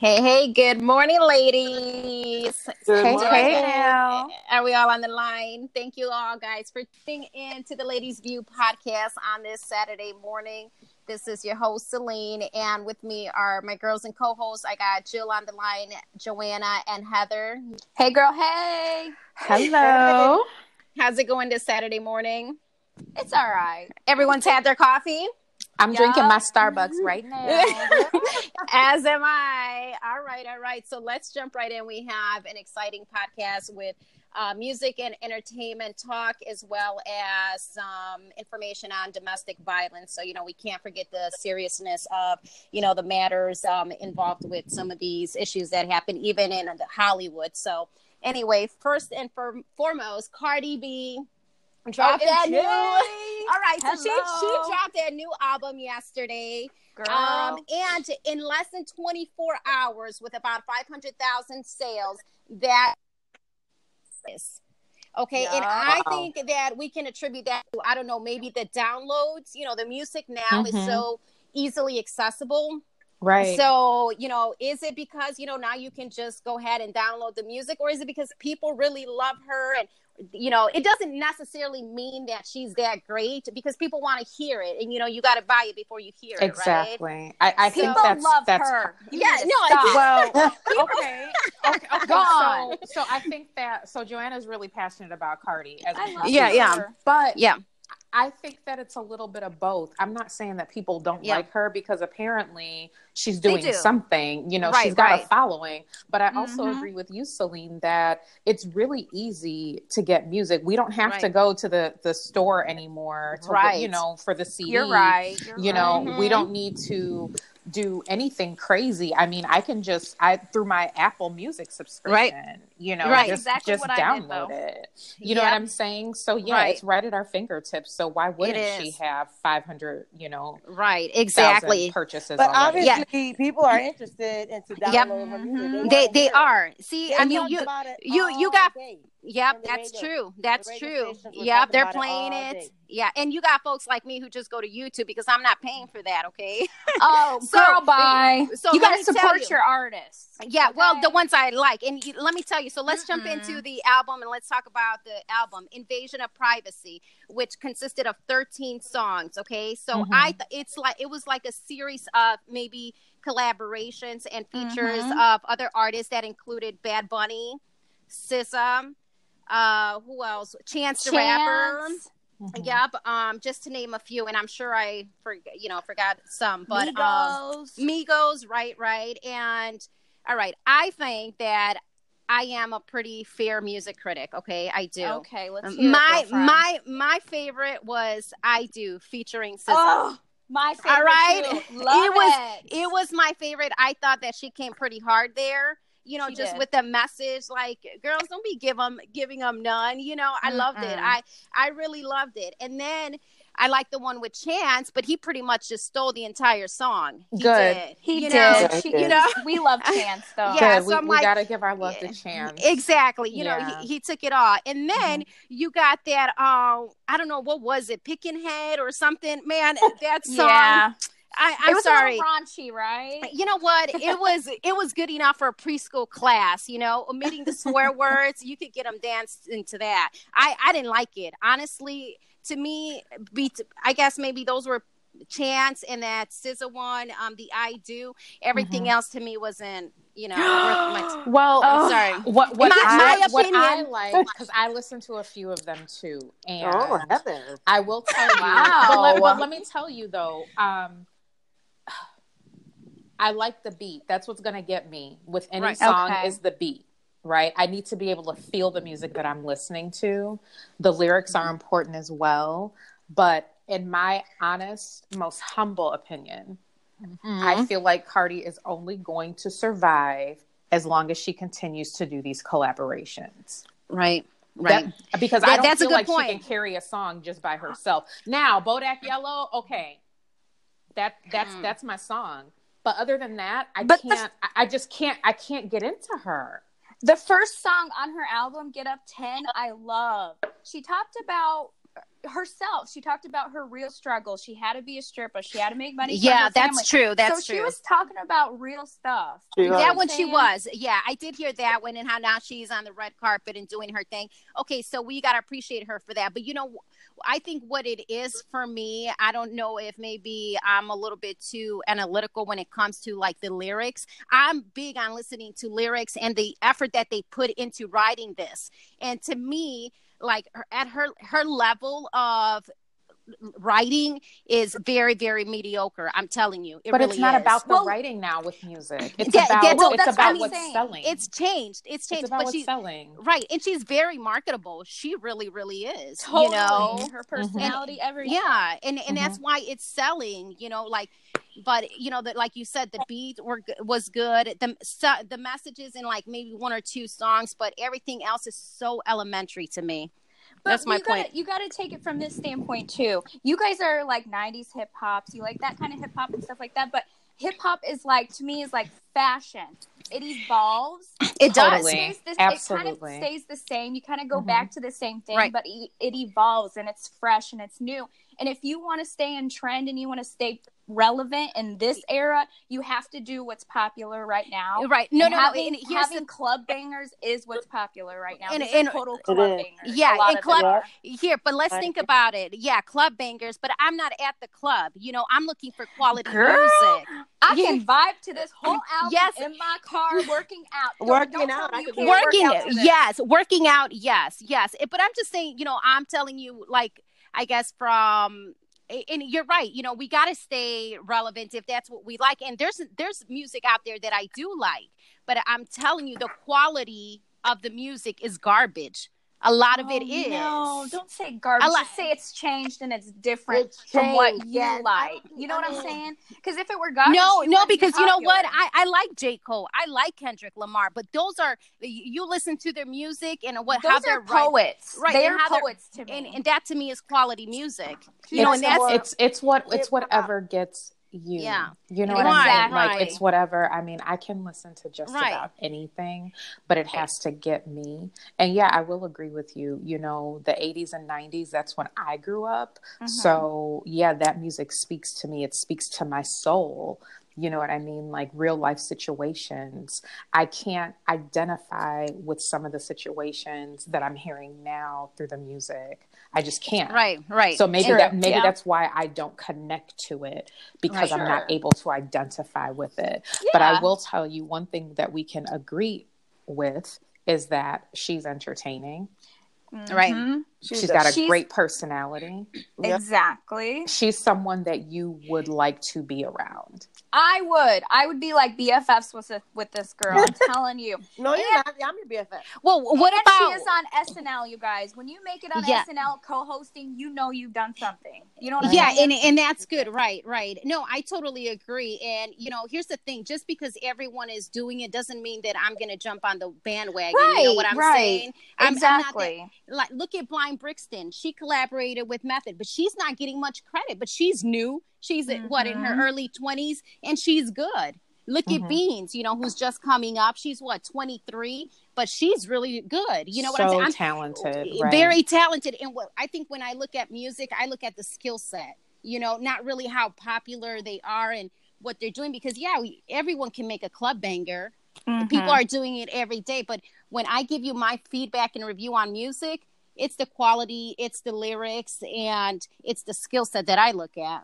Hey, hey, good morning, ladies. Good Hey, morning. hey now. Are we all on the line? Thank you all, guys, for tuning in to the Ladies View podcast on this Saturday morning. This is your host, Celine, and with me are my girls and co hosts. I got Jill on the line, Joanna, and Heather. Hey, girl. Hey. Hello. How's it going this Saturday morning? It's all right. Everyone's had their coffee? I'm Yeah. drinking my Starbucks right now. As am I. All right, all right. So let's jump right in. We have an exciting podcast with uh, music and entertainment talk, as well as some information on domestic violence. So, you know, we can't forget the seriousness of, you know, the matters um, involved with some of these issues that happen even in Hollywood. So, anyway, first and for, foremost, Cardi B dropped that new. All right, so she, she dropped that new album yesterday. Girl. Um, and in less than 24 hours, with about 500,000 sales, that is. Okay, and Yeah. I think that we can attribute that to, I don't know, maybe the downloads. You know, the music now is Mhm. so easily accessible. right. So, you know, is it because, you know, now you can just go ahead and download the music, or is it because people really love her? And, you know, it doesn't necessarily mean that she's that great because people want to hear it. And, you know, you got to buy it before you hear it, right? exactly. I, I think that's love that's her. You Yeah, need to no, well okay okay, okay. Go so so i think that so joanna's really passionate about cardi as I love Yeah, yeah. but Yeah. I think that it's a little bit of both i'm not saying that people don't Yeah. like her because apparently she's doing do. something you know Right, she's got right. a following but i also Mhm. agree with you celine that it's really easy to get music we don't have to go to the the store anymore to Right. you know for the cd You're right. You're you right. know we Mhm. don't need to do anything crazy i mean i can just i through my apple music subscription you know Right. just, Exactly just what I did, download it you know what i'm saying so yeah Right. it's right at our fingertips so why wouldn't she have 500 you know Right, exactly. purchases But already. obviously, people are interested into Yep. downloading her music. Mhm. They they are. See, They I mean, you about it you- you got- day. Yep, that's radio. true. That's true. Yep, they're about it playing it. Yeah, and you got folks like me who just go to YouTube because I'm not paying for that. Okay. Oh, So- girl, bye. so you got to support you. your artists. Yeah, well, the ones I like, and let me tell you. So let's jump Mm-mm. into the album and let's talk about the album "Invasion of Privacy," which consisted of 13 songs. Okay, so Mhm. I th- it's like it was like a series of maybe collaborations and features Mhm. of other artists that included Bad Bunny, SZA, uh, who else? Chance the Rapper. Chance, Mhm. Yep, um, just to name a few, and I'm sure I for you know forgot some, but um, Migos. Migos, right, right. And all right, I think that I am a pretty fair music critic. Okay, I do. Okay, let's hear my girlfriend. my my favorite was I Do featuring SZA. Oh, my favorite. All right. too. Love It was- it. It was my favorite. I thought that she came pretty hard there. You know, She just did. with the message, like girls, don't be give 'em- giving them none. You know, I loved it. I I really loved it. And then I like the one with Chance, but he pretty much just stole the entire song. He Good. did. He you did. Know? Yeah, She- You know, we love Chance though. Yeah, Good. so we, I'm we like- gotta give our love Yeah. to chance Exactly. You know, Yeah. Mm-hmm. he, he took it all. And then you got that um I don't know what was it, Bickenhead or something. Man, that song Yeah. I, it I'm was sorry. a raunchy, right? You know what? It was it was good enough for a preschool class. You know, omitting the swear words, you could get them danced into that. I I didn't like it honestly. To me, beat. I guess maybe those were Chance and that SZA one. Um, the I do. Everything Mhm. else to me wasn't. You know, worth my time. well Oh. Sorry. what what, my- I, my what I opinion. like because I listened to a few of them too, and Oh, Heather. I will tell you. Wow. But, let, but let me tell you though, um, I like the beat. That's what's gonna get me with any Right. song Okay. is the beat. Right. I need to be able to feel the music that I'm listening to. The lyrics are important as well. But in my honest, most humble opinion, Mm-hmm. I feel like Cardi is only going to survive as long as she continues to do these collaborations. Right. Right. That- because That- I don't that's a feel good like point. she can carry a song just by herself. Now, Bodak Yellow, okay, that that's Mm. that's my song. But other than that, I But can't. I I just can't. I can't get into her. The first song on her album, Get Up 10, I love. She talked about herself. She talked about her real struggle. She had to be a stripper. She had to make money. Yeah, that's family. true. That's so true. she was talking about real stuff. She You was. that what one she was yeah i did hear that one and how now she's on the red carpet and doing her thing okay so we got to appreciate her for that but you know i think what it is for me i don't know if maybe i'm a little bit too analytical when it comes to like the lyrics. I'm big on listening to lyrics and the effort that they put into writing this. And to me like at her her level of writing is very very mediocre i'm telling you it but really it's not is. about the Well- writing now with music. It's Yeah, about yeah, well, it's about what's saying. selling. it's changed it's it's changed about but what's she selling. right and she's very marketable she really really is Totally. you know her personality, everything. yeah and and Mm-hmm. that's why it's selling you know like but you know that like you said the beat were was good the so- the messages in like maybe one or two songs but everything else is so elementary to me But That's my you gotta, point. You got to take it from this standpoint too. You guys are like '90s hip hops. You like that kind of hip hop and stuff like that. But hip hop is like to me is like fashion. It evolves. it does Totally. Stays the, It kind of stays the same. You kind of go Mhm. back to the same thing, Right. but it, it evolves and it's fresh and it's new. And if you want to stay in trend and you want to stay relevant in this era, you have to do what's popular right now. right no And no having, no and here's having the club bangers is what's popular right now. And- and- total club bangers. Yeah, a and club- them are. here but let's I think about it yeah club bangers but i'm not at the club you know i'm looking for quality Girl, music I Yeah. can vibe to this whole album Yes. in my car working out. Don't- Working don't out, me I can't work working out to yes working out yes yes It- but i'm just saying you know i'm telling you like i guess from and you're right you know we got to stay relevant if that's what we like and there's there's music out there that i do like but i'm telling you the quality of the music is garbage a lot of it Oh, is No, don't say garbage. I like- Just say it's changed and it's different It's from what you yes. like. You know I what I'm saying? Because if it were garbage, no no wouldn't be because you know what. I, I like j cole i like kendrick lamar but those are you you listen to their music and what how those they're poets. Right, They're poets to me. and, and that to me is quality music you It's know and that's more- it's it's what it's whatever gets you. Yeah. You know what I mean? Like it's whatever. I mean, I can listen to just Right. about anything, but it has to get me. And yeah, I will agree with you. You know, the 80s and 90s, that's when I grew up. Mhm. So, yeah, that music speaks to me. It speaks to my soul. You know what I mean? Like real life situations. I can't identify with some of the situations that I'm hearing now through the music. I just can't. right right So maybe True. that maybe Yeah. that's why I don't connect to it because Right. I'm Sure. not able to identify with it. But I will tell you one thing that we can agree with is that she's entertaining. Right. Mm-hmm. Mhm. she's got a She's- great personality. Exactly. She's someone that you would like to be around. I would. I would be like BFFs with this, with this girl. I'm telling you. No, you're And- not. I'm your BFF. well what and about she is on SNL, you guys. When you make it on Yeah. SNL co-hosting, you know you've done something. You know what I'm yeah and and that's good right right no i totally agree and you know here's the thing just because everyone is doing it doesn't mean that i'm gonna jump on the bandwagon you know what i'm Right, saying I'm, I'm not that- exactly. like look at blind brixton she collaborated with method but she's not getting much credit but she's new she's at what in her Mhm. early 20s and she's good look at Mhm. beans you know who's just coming up she's what 23 but she's really good you know what so i'm saying I'm- talented. Right? very talented and what i think when i look at music i look at the skill set you know not really how popular they are and what they're doing because yeah we, everyone can make a club banger Mm-hmm. people are doing it every day but when i give you my feedback and review on music it's the quality it's the lyrics and it's the skill set that i look at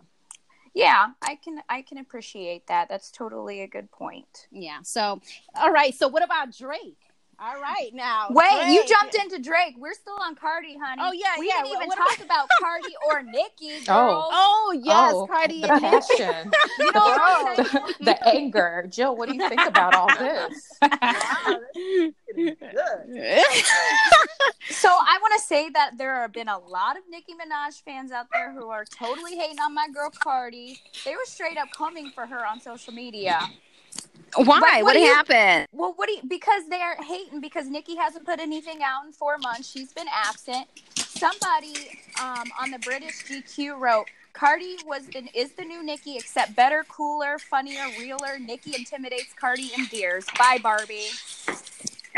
Yeah, I can I can appreciate that. That's totally a good point. yeah so all right so what about drake all right now Wait, you jumped into Drake. We're still on Cardi, honey. Oh, yeah, we yeah. didn't even What talk about Cardi or Nicki, girls. Oh. oh yes Oh, cardi the and Nicki. passion, You know what I'm the, the anger. Jill, what do you think about all this? Wow, this is good. So I want to say that there have been a lot of Nicki Minaj fans out there who are totally hating on my girl Cardi. They were straight up coming for her on social media. Why what what you- happened Well, what do you, because they're hating because Nicki hasn't put anything out in four months. She's been absent. Somebody um, on the British GQ wrote, Cardi was the, is the new Nicki, except better, cooler, funnier, realer. Nicki intimidates, Cardi and endears. Bye, Barbie.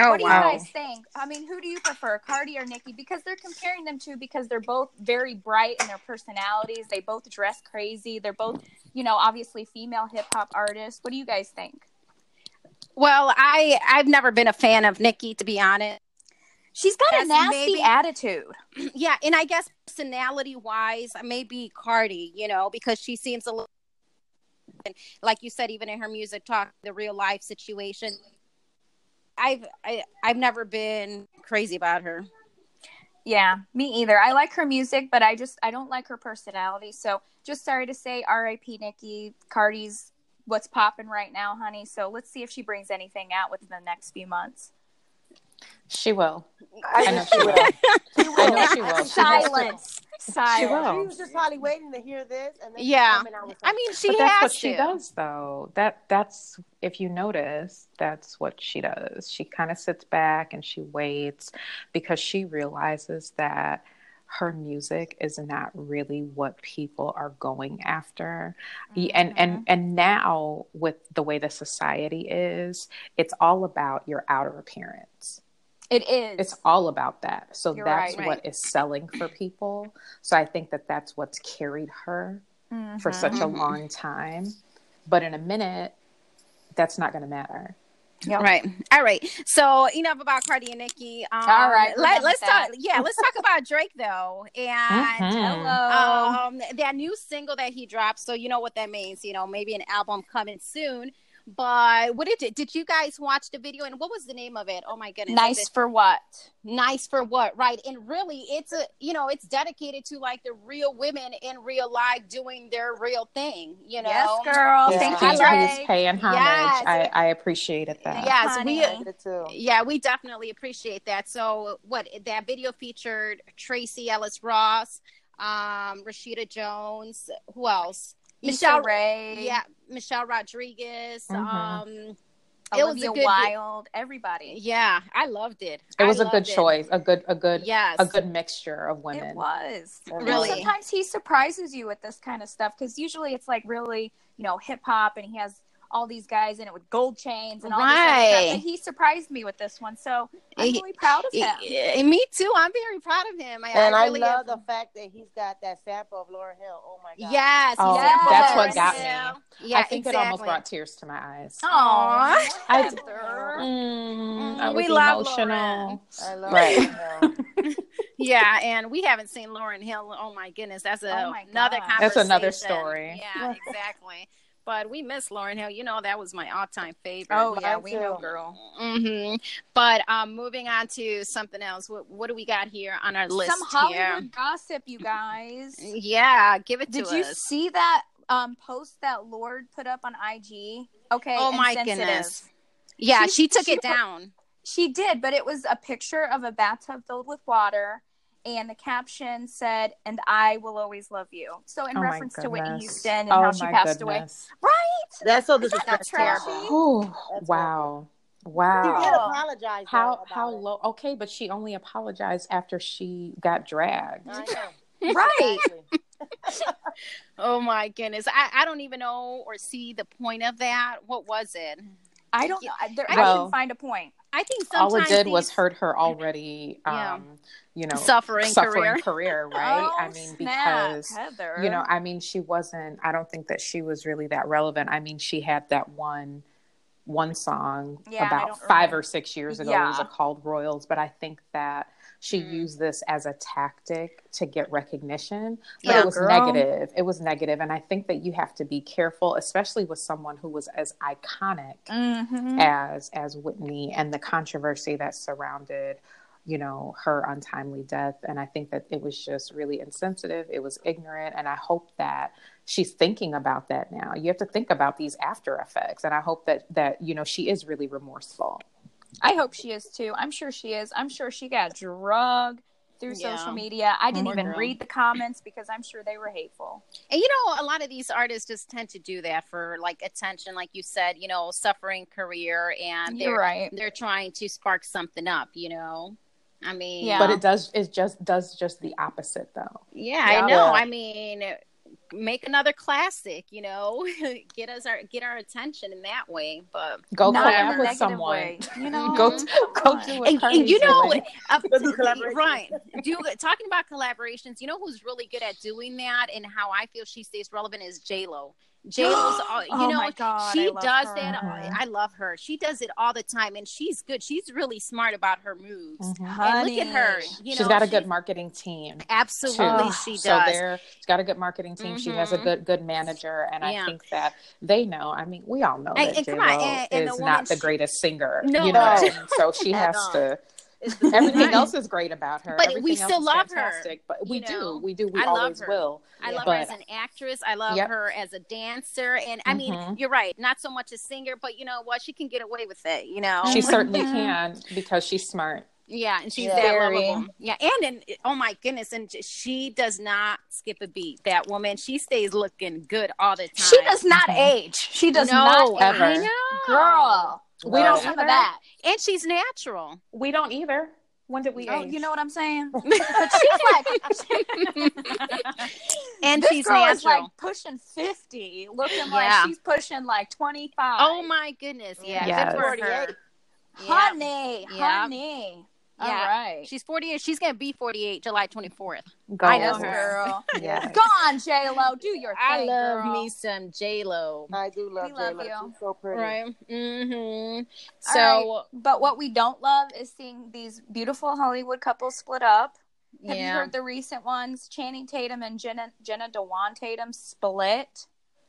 Oh what do you guys think? I mean, who do you prefer, Cardi or Nicki? Because they're comparing them to because they're both very bright in their personalities. They both dress crazy. They're both, you know, obviously female hip hop artists. What do you guys think? Well, I I've never been a fan of Nicki to be honest. She's got a nasty maybe. attitude. Yeah, and I guess personality wise, maybe Cardi, you know, because she seems a little like you said, even in her music talk, the real life situation. I've I, I've never been crazy about her. Yeah, me either. I like her music, but I just I don't like her personality. So just sorry to say, R.I.P. Nicki. Cardi's what's popping right now, honey. So let's see if she brings anything out within the next few months. She will. I I know know she will. I know she will. She has Silence. She Silence. will. She was just probably waiting to hear this, and then Yeah. out with I mean, she but that's has what she does though that that's if you notice that's what she does she kind of sits back and she waits because she realizes that her music is not really what people are going after Y- and and and now with the way the society is it's all about your outer appearance It is. it's all about that so You're that's right. what is selling for people so i think that that's what's carried her for Mhm. such a Mhm. long time. But in a minute, that's not going to matter. Yep. Right. All right. So enough about Cardi and Nicki. Um, All right, Let, let's talk. Yeah, let's talk about Drake though, and. Mhm. Um, that new single that he dropped. So you know what that means. You know, maybe an album coming soon. But what did it? Did you guys watch the video? And what was the name of it? Oh my goodness! nice it for what? nice for what? Right. And really, it's a you know, it's dedicated to like the real women in real life doing their real thing. You know. Yes, girl. Yeah. Thank He you, I was love paying homage. Yes. I, I appreciated that. Yes, Honey. we. Too. Yeah, we definitely appreciate that. So, what that video featured Tracee Ellis Ross, um, Rashida Jones, who else? Michelle Ray. Yeah, Michelle Rodriguez. Mhm. Um, it was Olivia a good. Wilde. Everybody. Yeah, I loved it. It was I a good loved it. choice, a good, a good, Yes, a good mixture of women. It was. It Really? sometimes he surprises you with this kind of stuff because usually it's like really, you know, hip hop and he has all these guys in it with gold chains and all this stuff. And he surprised me with this one. So I'm He- really proud of him. Eh, me too. I'm very proud of him. I, And I, really love am- the fact that he's got that sample of Lauryn Hill. Oh my god! Yes, Oh, Yes. that's what got me. Yeah, I think exactly. it almost brought tears to my eyes. Aw, I- Heather. Mm, I We was love emotional. I love Right. Yeah, and we haven't seen Lauryn Hill. Oh my goodness, that's a, Oh my another conversation. That's another story. Yeah, exactly. But we miss Lauryn Hill. You know that was my all-time favorite. Oh yeah, we too. know, girl. hmm But um, moving on to something else. What, what do we got here on our list Some Hollywood here? gossip, you guys. Yeah, give it Did to us. Did you see that um, post that Lorde put up on IG? Okay. Oh my goodness. Yeah, She- she, took she it down. She did, but it was a picture of a bathtub filled with water, and the caption said, "And I will always love you." So in Oh reference to Whitney. Houston and oh how she my passed away, right? That's so Isn't that trashy? Oh, That's wow. She did Wow. apologize. though, How about how it. low? Okay, but she only apologized after she got dragged. I know. Right. Oh my goodness. I, I don't even know or see the point of that. What was it? I don't. Yeah. I, there, I Well- didn't find a point. I think All it did was hurt her already. Yeah. Um, you know, Suffering suffering career. career, right? Oh, I mean, because Heather. you know, I mean, she wasn't. I don't think that she was really that relevant. I mean, she had that one one song Yeah, about five remember. or six years ago. It was called Royals, but I think that she Mm. used this as a tactic to get recognition. But Yeah, it was girl. negative. It was negative, and I think that you have to be careful, especially with someone who was as iconic Mhm. as as Whitney and the controversy that surrounded you know her untimely death and I think that it was just really insensitive it was ignorant and I hope that she's thinking about that now you have to think about these after effects and I hope that that you know she is really remorseful I hope she is too. I'm sure she is. I'm sure she got drugged through Yeah. social media. I didn't Poor even girl. read the comments because I'm sure they were hateful. And you know, a lot of these artists just tend to do that for like attention, like you said, you know, suffering career and You're they're right. they're trying to spark something up, you know. I mean Yeah. but it does it just does just the opposite though Yeah, I know. Yeah. I mean, make another classic. You know, get us our get our attention in that way. But Go Not in a collab with someone. way, you know? Go go do what and, and you know, uh, Go do collaborations. right? Do talking about collaborations. You know who's really good at doing that, and how I feel she stays relevant is J Lo. J Lo's, you Oh know, my God, she I love does her. that. Mhm. I love her. She does it all the time, and she's good. She's really smart about her moves. Mhm. And look at her. Honey. You She's know, got a good marketing team. Absolutely, too. she does. So they're she's got a good marketing team. She has a Mhm. good good manager, and Yeah. I think that they know. I mean, we all know And- that and J come on, Lo and- and the is woman, not the she- greatest singer. No. you know, No. so she has to. It's the Everything Right. else is great about her. But we still else is love her, But we you know. do, we do, we I love always her. will. I love But- her as an actress. I love Yep. her as a dancer. And I mean, Mhm. you're right, not so much a singer, but you know what? She can get away with it, you know? She certainly can because she's smart. yeah, and she's Yeah. that Very. lovable. Yeah, and and oh my goodness, and she does not skip a beat. That woman, she stays looking good all the time. She does not Mhm. age. She does no, not ever. I age. know. Girl, We we don't don't some either. of that. and she's natural. We don't either. When did we Oh, age? you know what I'm saying? But she's like, and this she's girl natural. is like pushing 50, looking Yeah. like she's pushing like 25. oh my goodness, yeah, Yes. good for her. 48. Yeah. honey, Yeah. Yeah. All right. She's 48. She's going to be 48 July 24th. Go I know girl. Yes. Go on, J Lo, do your thing. I love girl. me some J Lo. I do love We J-Lo. you. She's so pretty. Right. Mm-hmm. So right. But what we don't love is seeing these beautiful Hollywood couples split up. Have you yeah. heard the recent ones? Channing Tatum and Jenna Jenna Dewan Tatum split.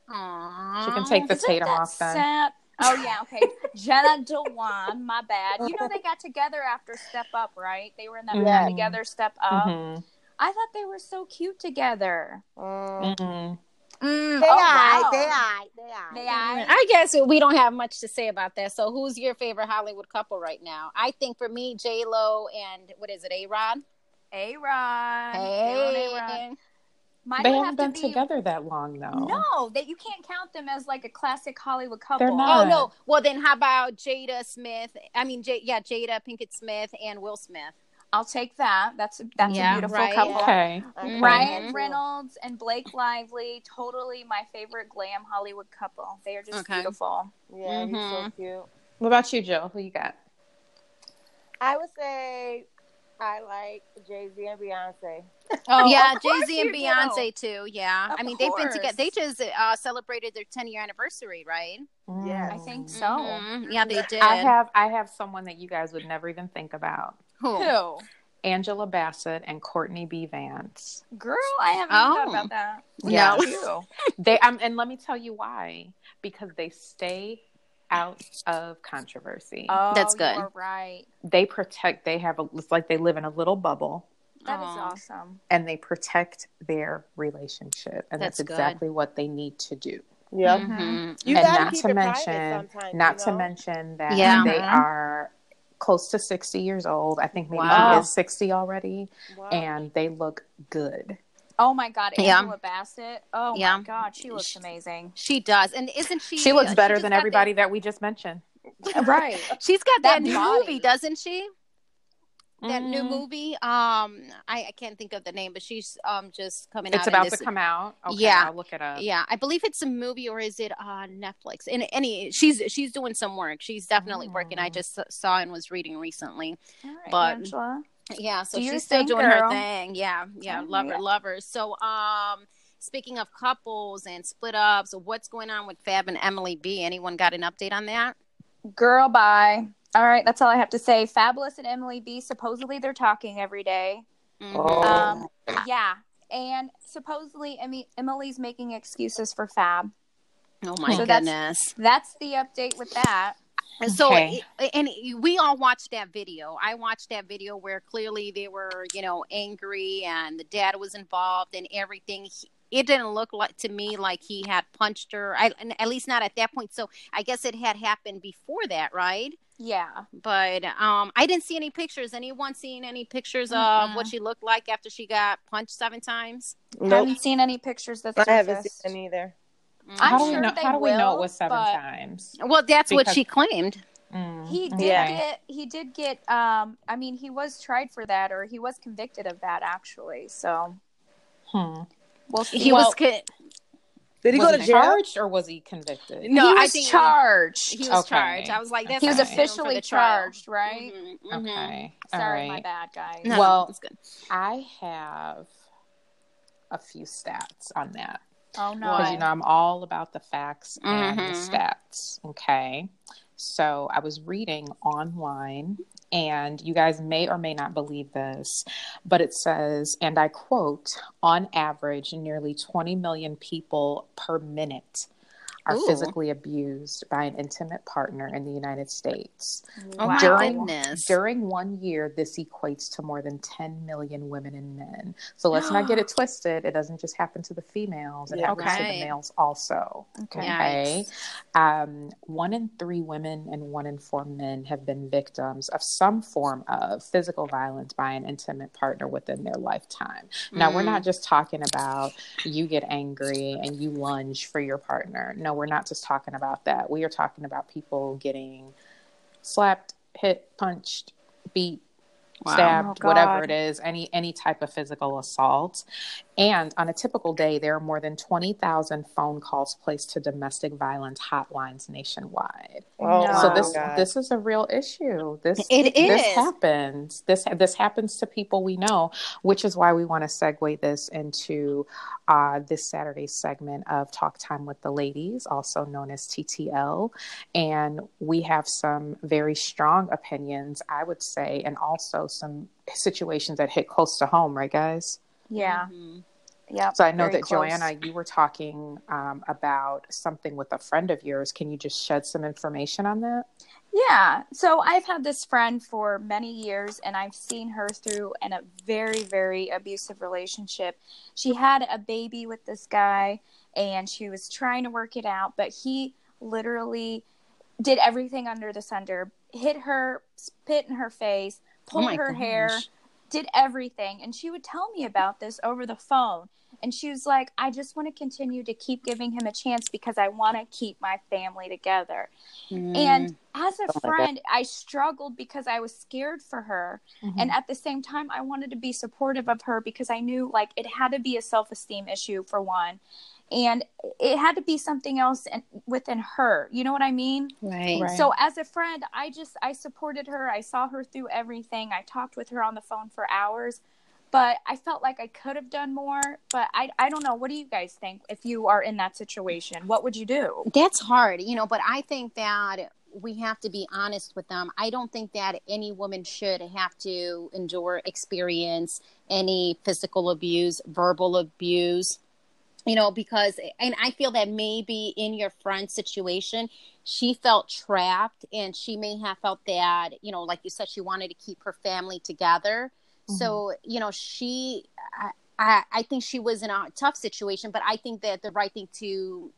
Aww. She can take the Isn't Tatum off then. sad? Oh yeah, okay. Jenna Dewan, my bad. You know they got together after Step Up, right? They were in that movie Mhm. together, Step Up. Mhm. I thought they were so cute together. Mm. Mhm. Mm, They oh, aight, wow. they aight, they aight. They aight. I guess we don't have much to say about that. So, who's your favorite Hollywood couple right now? I think for me, J Lo and what is it, A Rod? A Rod. Hey, Mine They haven't have been to be together that long though. No, that you can't count them as like a classic Hollywood couple. They're not. Oh no. Well, then how about Jada Smith? I mean, J- yeah, Jada Pinkett Smith and Will Smith. I'll take that. That's that's Yeah, a beautiful right. couple. Okay. Ryan Reynolds and Blake Lively, totally my favorite glam Hollywood couple. They are just Okay. beautiful. Yeah, he's so Mhm. cute. What about you, Jill? Who you got? I would say I like Jay Z and Beyonce. Oh, yeah, Jay Z and you do. Beyonce too. Yeah, Of I mean they've been together. They just uh, celebrated their 10 year anniversary, right? Yeah, I think so. Mhm. Yeah, they did. I have I have someone that you guys would never even think about. Who? Who? Angela Bassett and Courtney B. Vance. Girl, I haven't Oh. thought about that. Yeah. Look at you. They um, and let me tell you why. Because they stay out of controversy. Oh, That's good. You're right. They protect. They have a. It's like they live in a little bubble, That is Aw. awesome. and they protect their relationship, and that's, That's good. exactly what they need to do. Yep. Mhm. You and not to mention, not you to mention that Yeah. they Mhm. are close to sixty years old. I think maybe Wow. he is sixty already, Wow. and they look good. Oh my God, Yeah. Angela Bassett. Oh Yeah. my God, she looks amazing. She does, and isn't she? She looks better just than got everybody that we just mentioned. right. She's got that, That movie, doesn't she? That new Mhm. movie. Um, I, I can't think of the name, but she's um just coming out. It's about this- to come out. Okay, Yeah. I'll look it up. Yeah, I believe it's a movie, or is it on Netflix? And any, she's she's doing some work. She's definitely working. I Mm. just saw and was reading recently. All right, But- Angela. Yeah, so Do she's still thing, doing her thing. Yeah, yeah, All love her, right. love her. So, um, speaking of couples and split ups, what's going on with Fab and Emily B? Anyone got an update on that? Girl, bye. All right, that's all I have to say. Fabolous and Emily B. Supposedly they're talking every day. Mhm. Oh. Um, yeah, and supposedly Emmy, Emily's making excuses for Fab. Oh my So that's- goodness. That's the update with that. And so, Okay. and we all watched that video. I watched that video where clearly they were, you know, angry and the dad was involved and everything. He- It didn't look like to me like he had punched her. I, at least not at that point. So I guess it had happened before that, right? Yeah. But um, I didn't see any pictures. Anyone seen any pictures of Mm-mm. what she looked like after she got punched seven times? Nope. Haven't seen any pictures that I haven't surfaced. seen any either. Mm. I'm How do sure we know? they How do we know it was seven but- times? Well, that's what she claimed. Mm, He did okay. get he did get um I mean he was tried for that or he was convicted of that actually. So Hmm. We'll. He Well- was. co- Did he was go to he jail? charged or was he convicted? No, he I was think charged. he was Okay. charged. I was like, that's he was Okay. not him for officially charged, right? Mhm, mhm. Okay. all Sorry, my bad, guys. No, Well- it's good. I have a few stats on that. Oh no. because you know I'm all about the facts and the Mhm. stats. Okay, so I was reading online, and you guys may or may not believe this, but it says, and I quote: "On average, nearly 20 million people per minute." Are Ooh. physically abused by an intimate partner in the United States. Oh my During- goodness. During one year, this equates to more than 10 million women and men. So let's not get it twisted. It doesn't just happen to the females, it Yeah. happens to the males also. Okay. Okay. Um, one in three women and one in four men have been victims of some form of physical violence by an intimate partner within their lifetime. Now, we're Mm. not just talking about you get angry and you lunge for your partner. No, we're not just talking about that. We are talking about people getting slapped, hit, punched, beat, Wow. stabbed, Oh, whatever it is, any any type of physical assault. And on a typical day, there are more than twenty thousand phone calls placed to domestic violence hotlines nationwide. Oh, No. So this God. this is a real issue. This It this happens. This this happens to people we know, which is why we want to segue this into uh, this Saturday's segment of Talk Time with the Ladies, also known as TTL, and we have some very strong opinions, I would say, and also some situations that hit close to home, right, guys? Yeah. Mhm. Yep. So I know that close. Joanna, you were talking um, about something with a friend of yours. Can you just shed some information on that? Yeah. So I've had this friend for many years and I've seen her through in a very, very abusive relationship. She had a baby with this guy and she was trying to work it out, but he literally did everything under the sun, to hit her, spit in her face, pulled my her hair, did everything. And she would tell me about this over the phone. And she was like, I just want to continue to keep giving him a chance because I want to keep my family together. Mm. And as a Oh my God. friend, I struggled because I was scared for her. Mm-hmm. And at the same time, I wanted to be supportive of her because I knew like it had to be a self esteem issue for one. And it had to be something else in, within her. You know what I mean? right. Right. So as a friend, I just I supported her. I saw her through everything. I talked with her on the phone for hours. But I felt like I could have done more. But I I don't know. What do you guys think if you are in that situation? What would you do? That's hard, you know, but I think that we have to be honest with them. I don't think that any woman should have to endure, experience any physical abuse, verbal abuse, you know, because, and I feel that maybe in your friend's situation, she felt trapped and she may have felt that, you know, like you said, she wanted to keep her family together. Mm-hmm. So, you know, she, I, I, I think she was in a tough situation, but I think that the right thing to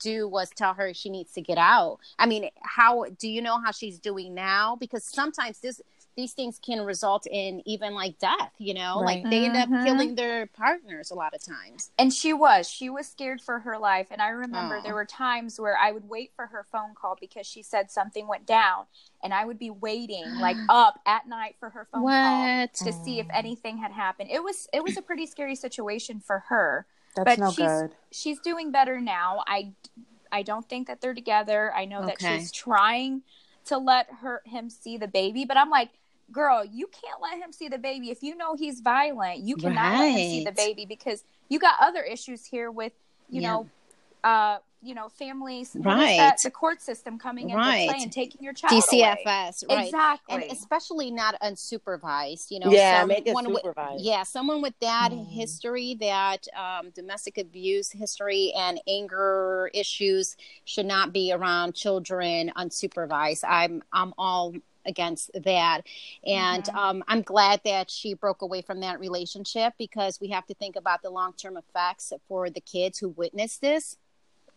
do was tell her she needs to get out. I mean, how do you know how she's doing now? Because sometimes this these things can result in even like death, you know? Right. Like they end up Mhm. killing their partners a lot of times. And she was. She was scared for her life. And I remember Oh. there were times where I would wait for her phone call because she said something went down. And I would be waiting, like up at night for her phone call to see if anything had happened. It was it was a pretty scary situation for her. That's but no she's good. she's doing better now. I I don't think that they're together. I know that she's trying to let her him see the baby, but I'm like, girl, you can't let him see the baby. If you know he's violent, you cannot let him see the baby because you got other issues here with, you Yeah. know, uh, you know, families, Right. that? the court system coming into Right. play and taking your child away. DCFS, right? Exactly. And especially not unsupervised, you know. Yeah, make it someone with- supervised. yeah, someone with that Mm. history, that um, domestic abuse history and anger issues should not be around children unsupervised. I'm I'm all against that, and Mhm. um, I'm glad that she broke away from that relationship because we have to think about the long term effects for the kids who witnessed this.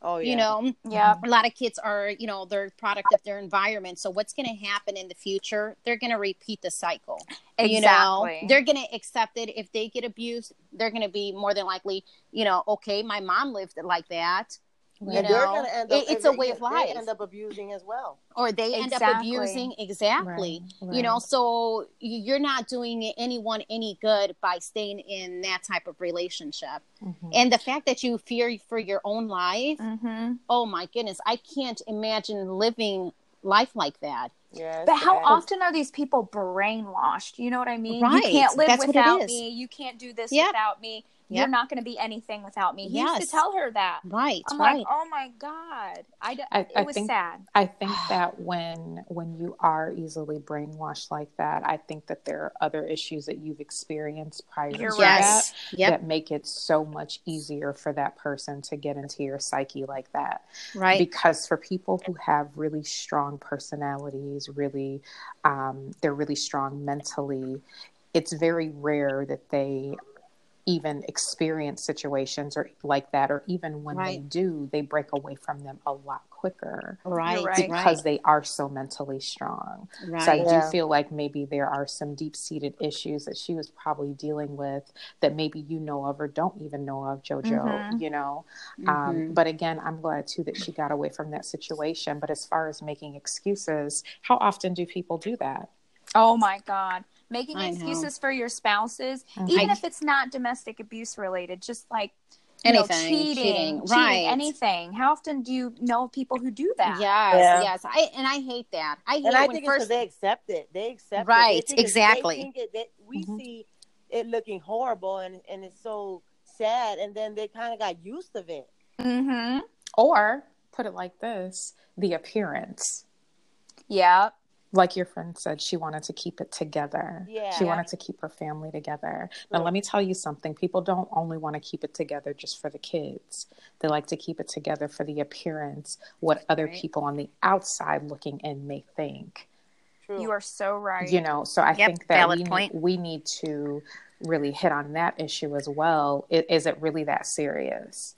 Oh yeah. You know, yeah. a lot of kids are you know they're product of their environment so what's going to happen in the future they're going to repeat the cycle Exactly. you know they're going to accept it if they get abused they're going to be more than likely you know okay my mom lived like that You and they're gonna end It- up. it's they- a way of they end up abusing as well. or they end up abusing exactly Right, you know so you're not doing anyone any good by staying in that type of relationship Mhm. and the fact that you fear for your own life Mm-hmm. oh my goodness i can't imagine living life like that Yeah. But how sad. often are these people brainwashed? You know what I mean? Right. You can't live That's without me. You can't do this Yep. without me. Yep. You're not going to be anything without me. He used to tell her that. right I'm right like, oh my god, I, d- I- it I was think- sad. I think that when when you are easily brainwashed like that, I think that there are other issues that you've experienced prior You're to right. that yep that make it so much easier for that person to get into your psyche like that. right Because for people who have really strong personalities, really um, they're really strong mentally, it's very rare that they even experience situations or like that or even when they do they break away from them a lot quicker right right. because they are so mentally strong. right So I Yeah. do feel like maybe there are some deep seated issues that she was probably dealing with that maybe you know of or don't even know of, JoJo, Mhm. you know. Mhm. Um, but again, I'm glad too that she got away from that situation. But as far as making excuses, how often do people do that? Oh my god, making I know. excuses for your spouses, Mhm. even I- if it's not domestic abuse related, just like you know, cheating, cheating, cheating, right. anything. How often do you know people who do that? yes Yeah. yes i and i hate that i hate And I when think first it's they accept it. They accept Right, it. They think it- exactly. They think it, that we Mhm. see it looking horrible and, and it's so sad, and then they kind of got used of it. Mm-hmm. Or put it like this the appearance. Yep. Like your friend said, she wanted to keep it together. Yeah. She wanted to keep her family together. Now, True. let me tell you something. People don't only want to keep it together just for the kids, they like to keep it together for the appearance, what other Right. people on the outside looking in may think. True. You are so right. You know, so I Yep, think that we, point. we need to really hit on that issue as well. I- Is it really that serious?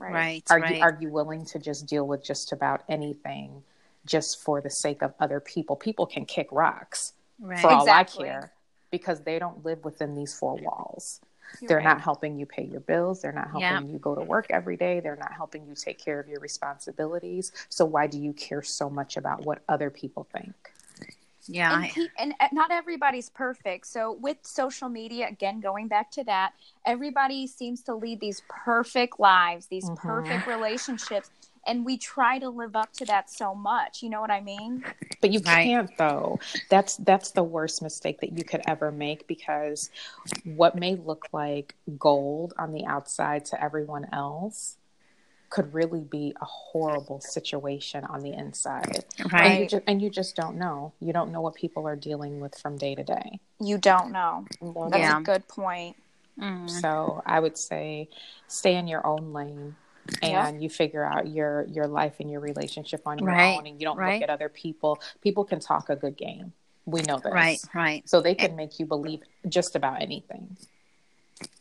right Are right you are you willing to just deal with just about anything just for the sake of other people? People can kick rocks right for all I care because they don't live within these four walls. You're they're right. not helping you pay your bills. They're not helping Yeah. you go to work every day. They're not helping you take care of your responsibilities. So why do you care so much about what other people think? yeah and, I- pe- and uh, not everybody's perfect. So with social media, again, going back to that, everybody seems to lead these perfect lives, these Mhm. perfect relationships, and we try to live up to that so much. You know what I mean? But you Right. can't though. That's that's the worst mistake that you could ever make because what may look like gold on the outside to everyone else could really be a horrible situation on the inside. And you right just and you just don't know. You don't know what people are dealing with from day to day. You don't know. That's. Yeah. a good point. Mhm. So I would say stay in your own lane and Yeah. you figure out your your life and your relationship on your Right, own and you don't right. look at other people. People can talk a good game. We know this. right right So they can make you believe just about anything.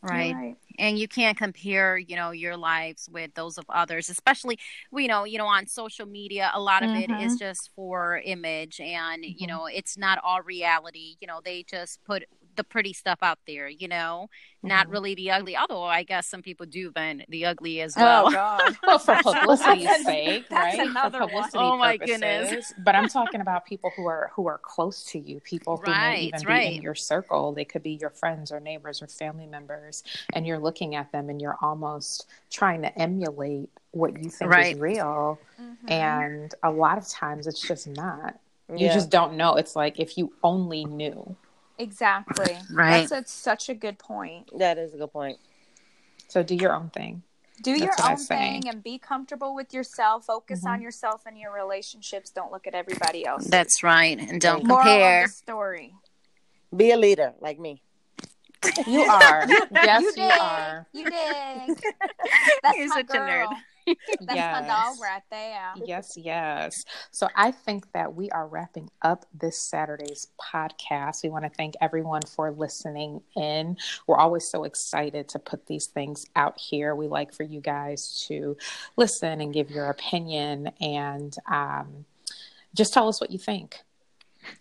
right right. and you can't compare you know your lives with those of others especially you know you know on social media a lot of it is Mhm. just for image and you Mhm. know it's not all reality you know they just put the pretty stuff out there you know not Mhm. really the ugly although i guess some people do vent the ugly as Oh well God. Well, for publicity's sake, that's right? another for one. Oh, my purposes. goodness. But I'm talking about people who are who are close to you, people who may Right, even be in your circle. They could be your friends or neighbors or family members, and you're looking at them and you're almost trying to emulate what you think Right. is real. Mhm. And a lot of times it's just not. You Yeah. just don't know. It's like if you only knew. Exactly. Right. That's a, such a good point. That is a good point. So do your own thing. Do your That's what I own thing and be comfortable with yourself. Focus Mhm. on yourself and your relationships. Don't look at everybody else. that's right and don't Moral compare of the story. Be a leader like me. You are. yes, you you, did. are. You did. That's You're my such a nerd. girl. That's yes. my dog right there. Yes, yes. So I think that we are wrapping up this Saturday's podcast. We want to thank everyone for listening in. We're always so excited to put these things out here. We like for you guys to listen and give your opinion and um, just tell us what you think.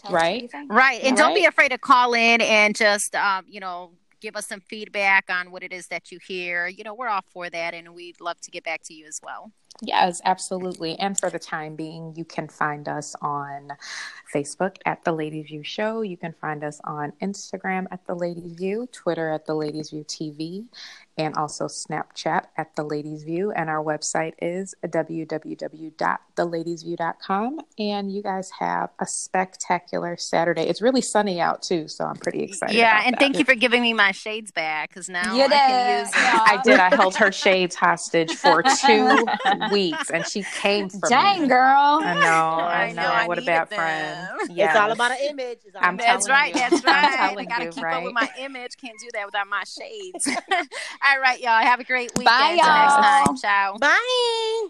Tell Right? you think. right and don't be afraid to call in and just um you know give us some feedback on what it is that you hear. You know, we're all for that, and we'd love to get back to you as well. Yes, absolutely. And for the time being, you can find us on Facebook at The Ladies View Show. You can find us on Instagram at The Ladies View, Twitter at The Ladies View TV, and also Snapchat at The Ladies View. And our website is www.theladiesview.com. And you guys have a spectacular Saturday. It's really sunny out too, so I'm pretty excited. Yeah, and that. thank you for giving me my shades back because now You I can use them. I did. I held her shades hostage for two weeks, and she came for Dang, me. girl. I know. I, I know. know, I what a needed bad them. friend. It's all about an image. It's all I'm about That's right. you. That's I'm right. I gotta keep right? up with my image. Can't do that without my shades. All right, y'all. Have a great weekend. Bye, Till next y'all. time. Ciao. Bye.